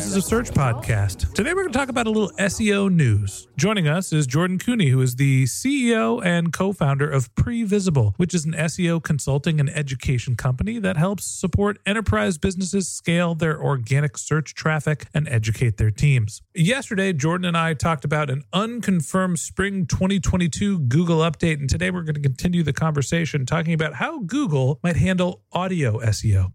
Voices of Search podcast. Today we're going to talk about a little SEO news. Joining us is Jordan Koene, who is the CEO and co founder of Previsible, which is an SEO consulting and education company that helps support enterprise businesses scale their organic search traffic and educate their teams. Yesterday, Jordan and I talked about an unconfirmed spring 2022 Google update, and today we're going to continue the conversation talking about how Google might handle audio SEO.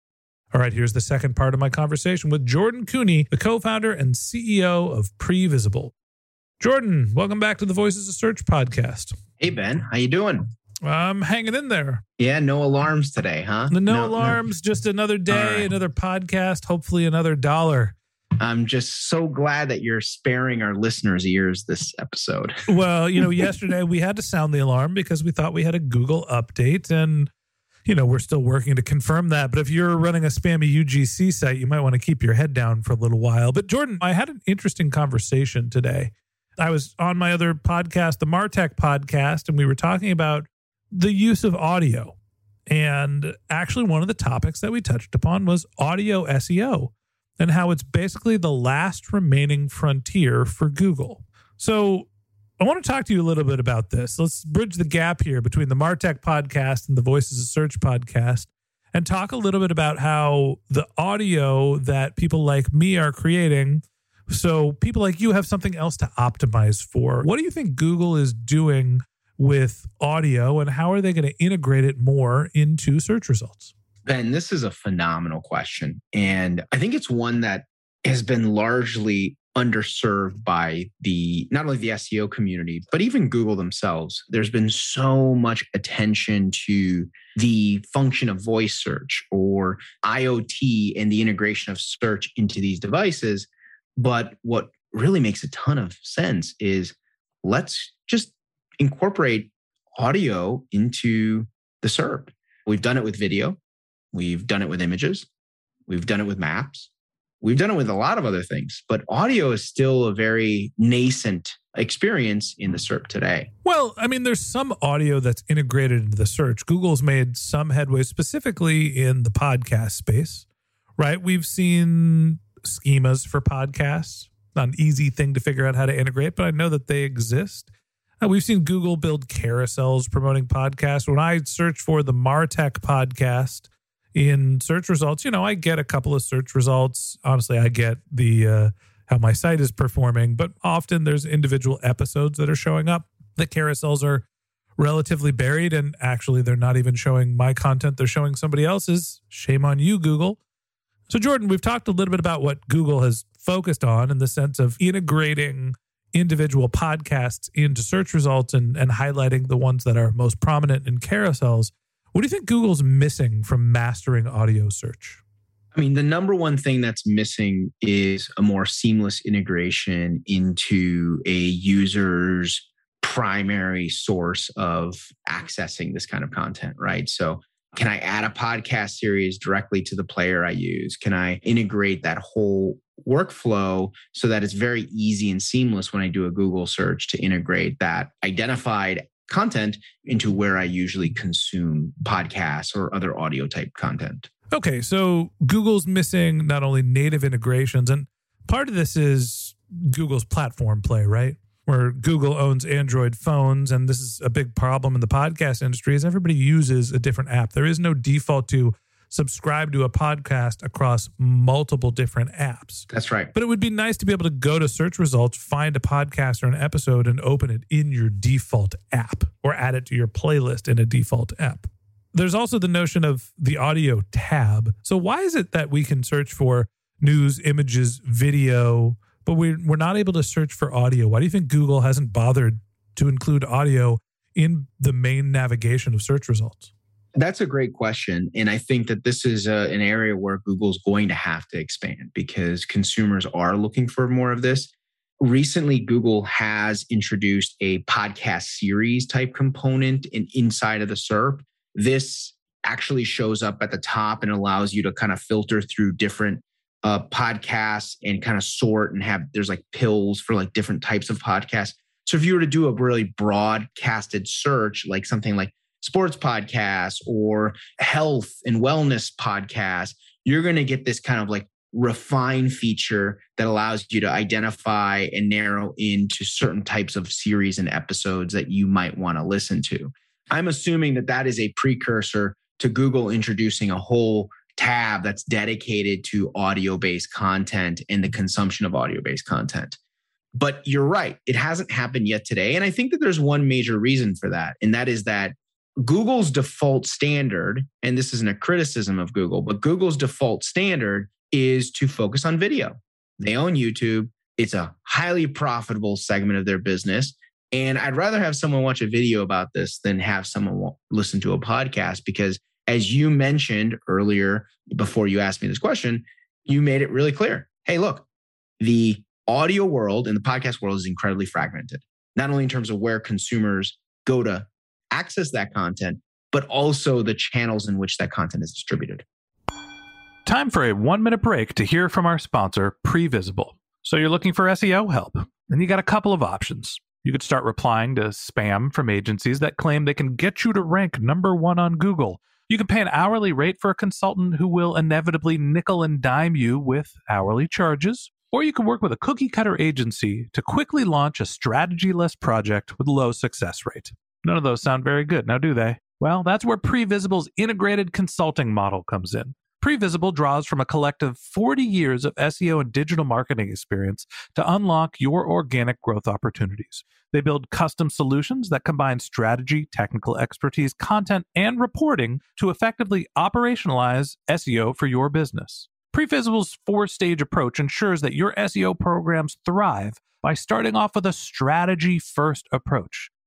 All right, here's the second part of my conversation with Jordan Koene, the co-founder and CEO of Previsible. Jordan, welcome back to the Voices of Search podcast. Hey Ben, how you doing? I'm hanging in there. Yeah, no alarms today, huh? The no, alarms, just another day, right. another podcast, hopefully another dollar. I'm just so glad that you're sparing our listeners' ears this episode. Well, you know, yesterday we had to sound the alarm because we thought we had a Google update and you know, we're still working to confirm that. But if you're running a spammy UGC site, you might want to keep your head down for a little while. But Jordan, I had an interesting conversation today. I was on my other podcast, the Martech podcast, and we were talking about the use of audio. And actually, one of the topics that we touched upon was audio SEO and how it's basically the last remaining frontier for Google. So, I want to talk to you a little bit about this. Let's bridge the gap here between the Martech podcast and the Voices of Search podcast and talk a little bit about how the audio that people like me are creating. So, people like you have something else to optimize for. What do you think Google is doing with audio and how are they going to integrate it more into search results? Ben, this is a phenomenal question. And I think it's one that has been largely underserved by the not only the SEO community, but even Google themselves. There's been so much attention to the function of voice search or IoT and the integration of search into these devices. But what really makes a ton of sense is let's just incorporate audio into the SERP. We've done it with video, we've done it with images, we've done it with maps, we've done it with a lot of other things, but audio is still a very nascent experience in the SERP today. Well, I mean, there's some audio that's integrated into the search. Google's made some headway, specifically in the podcast space, right? We've seen schemas for podcasts, not an easy thing to figure out how to integrate, but I know that they exist. Uh, we've seen Google build carousels promoting podcasts. When I search for the Martech podcast in search results, you know, I get a couple of search results. Honestly, I get the uh, how my site is performing, but often there's individual episodes that are showing up. The carousels are relatively buried and actually they're not even showing my content, they're showing somebody else's. Shame on you, Google. So, Jordan, we've talked a little bit about what Google has focused on in the sense of integrating individual podcasts into search results and, and highlighting the ones that are most prominent in carousels. What do you think Google's missing from mastering audio search? I mean, the number one thing that's missing is a more seamless integration into a user's primary source of accessing this kind of content, right? So, can I add a podcast series directly to the player I use? Can I integrate that whole workflow so that it's very easy and seamless when I do a Google search to integrate that identified content into where I usually consume podcasts or other audio type content? Okay, so Google's missing not only native integrations, and part of this is Google's platform play, right? Where Google owns Android phones, and this is a big problem in the podcast industry, is everybody uses a different app. There is no default to subscribe to a podcast across multiple different apps. That's right. But it would be nice to be able to go to search results, find a podcast or an episode, and open it in your default app or add it to your playlist in a default app. There's also the notion of the audio tab. So, why is it that we can search for news, images, video, but we're, we're not able to search for audio? Why do you think Google hasn't bothered to include audio in the main navigation of search results? That's a great question. And I think that this is a, an area where Google's going to have to expand because consumers are looking for more of this. Recently, Google has introduced a podcast series type component in, inside of the SERP this actually shows up at the top and allows you to kind of filter through different uh, podcasts and kind of sort and have there's like pills for like different types of podcasts. So if you were to do a really broadcasted search, like something like sports podcasts or health and wellness podcasts, you're going to get this kind of like refine feature that allows you to identify and narrow into certain types of series and episodes that you might want to listen to. I'm assuming that that is a precursor to Google introducing a whole tab that's dedicated to audio based content and the consumption of audio based content. But you're right, it hasn't happened yet today. And I think that there's one major reason for that. And that is that Google's default standard, and this isn't a criticism of Google, but Google's default standard is to focus on video. They own YouTube. It's a highly profitable segment of their business. And I'd rather have someone watch a video about this than have someone listen to a podcast because, as you mentioned earlier, before you asked me this question, you made it really clear. Hey, look, the audio world and the podcast world is incredibly fragmented, not only in terms of where consumers go to access that content, but also the channels in which that content is distributed. Time for a one minute break to hear from our sponsor, Previsible. So you're looking for SEO help, and you got a couple of options. You could start replying to spam from agencies that claim they can get you to rank number one on Google. You can pay an hourly rate for a consultant who will inevitably nickel and dime you with hourly charges. Or you can work with a cookie cutter agency to quickly launch a strategy less project with low success rate. None of those sound very good, now do they? Well, that's where Previsible's integrated consulting model comes in. Previsible draws from a collective 40 years of SEO and digital marketing experience to unlock your organic growth opportunities. They build custom solutions that combine strategy, technical expertise, content, and reporting to effectively operationalize SEO for your business. Previsible's four stage approach ensures that your SEO programs thrive by starting off with a strategy first approach.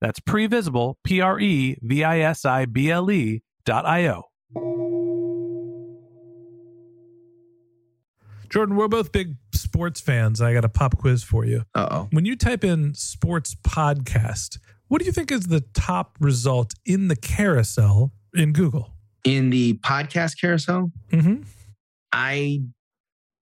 that's previsible, P R E V I S I B L E dot I O. Jordan, we're both big sports fans. I got a pop quiz for you. Uh oh. When you type in sports podcast, what do you think is the top result in the carousel in Google? In the podcast carousel, Mm-hmm. I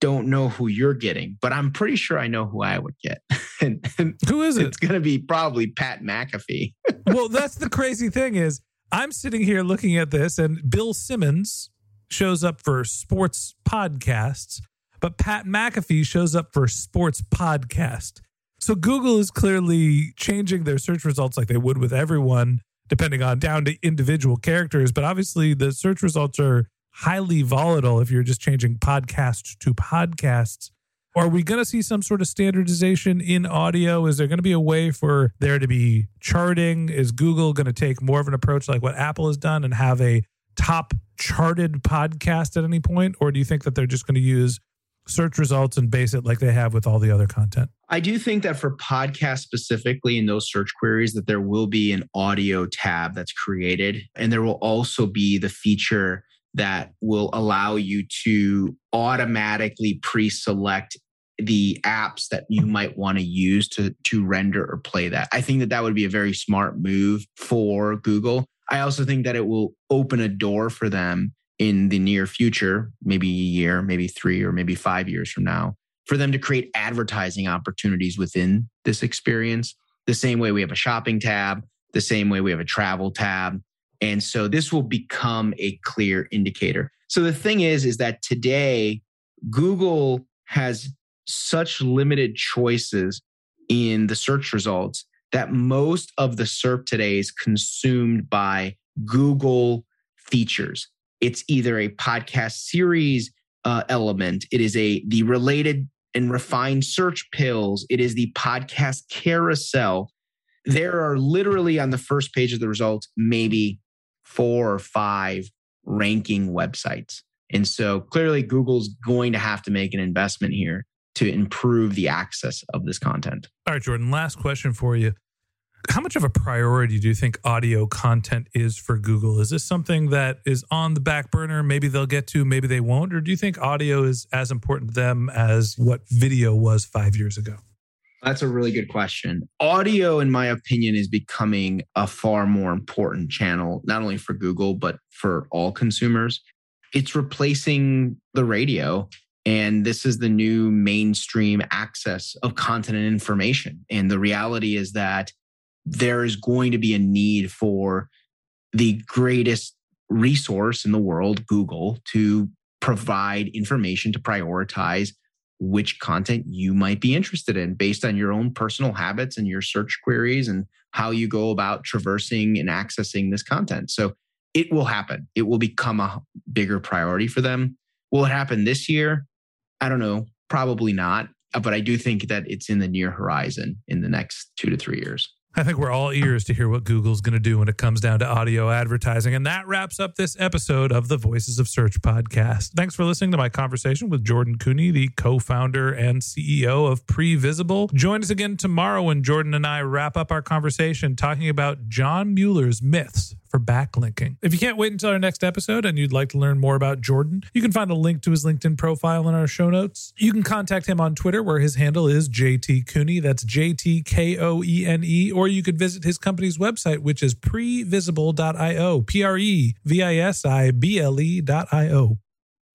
don't know who you're getting, but I'm pretty sure I know who I would get. and, and Who is it? it's going to be probably Pat McAfee. well, that's the crazy thing is I'm sitting here looking at this and Bill Simmons shows up for sports podcasts, but Pat McAfee shows up for sports podcast. So Google is clearly changing their search results like they would with everyone, depending on down to individual characters. But obviously, the search results are highly volatile if you're just changing podcast to podcasts. Are we going to see some sort of standardization in audio? Is there going to be a way for there to be charting? Is Google going to take more of an approach like what Apple has done and have a top charted podcast at any point? Or do you think that they're just going to use search results and base it like they have with all the other content? I do think that for podcasts specifically in those search queries that there will be an audio tab that's created and there will also be the feature that will allow you to automatically pre-select the apps that you might want to use to to render or play that. I think that that would be a very smart move for Google. I also think that it will open a door for them in the near future, maybe a year, maybe 3 or maybe 5 years from now, for them to create advertising opportunities within this experience. The same way we have a shopping tab, the same way we have a travel tab. And so this will become a clear indicator. So the thing is is that today Google has such limited choices in the search results that most of the SERP today is consumed by Google features. It's either a podcast series uh, element, it is a the related and refined search pills, it is the podcast carousel. There are literally on the first page of the results maybe four or five ranking websites. And so clearly Google's going to have to make an investment here to improve the access of this content. All right, Jordan, last question for you. How much of a priority do you think audio content is for Google? Is this something that is on the back burner? Maybe they'll get to, maybe they won't? Or do you think audio is as important to them as what video was five years ago? That's a really good question. Audio, in my opinion, is becoming a far more important channel, not only for Google, but for all consumers. It's replacing the radio. And this is the new mainstream access of content and information. And the reality is that there is going to be a need for the greatest resource in the world, Google, to provide information to prioritize which content you might be interested in based on your own personal habits and your search queries and how you go about traversing and accessing this content. So it will happen. It will become a bigger priority for them. Will it happen this year? I don't know. Probably not. But I do think that it's in the near horizon in the next two to three years. I think we're all ears to hear what Google's going to do when it comes down to audio advertising. And that wraps up this episode of the Voices of Search podcast. Thanks for listening to my conversation with Jordan Koene, the co founder and CEO of Previsible. Join us again tomorrow when Jordan and I wrap up our conversation talking about John Mueller's myths for backlinking. If you can't wait until our next episode and you'd like to learn more about Jordan, you can find a link to his LinkedIn profile in our show notes. You can contact him on Twitter where his handle is JT Koene. That's J T K O E N E. Or you could visit his company's website, which is previsible.io. P R E V I S I B L E.io.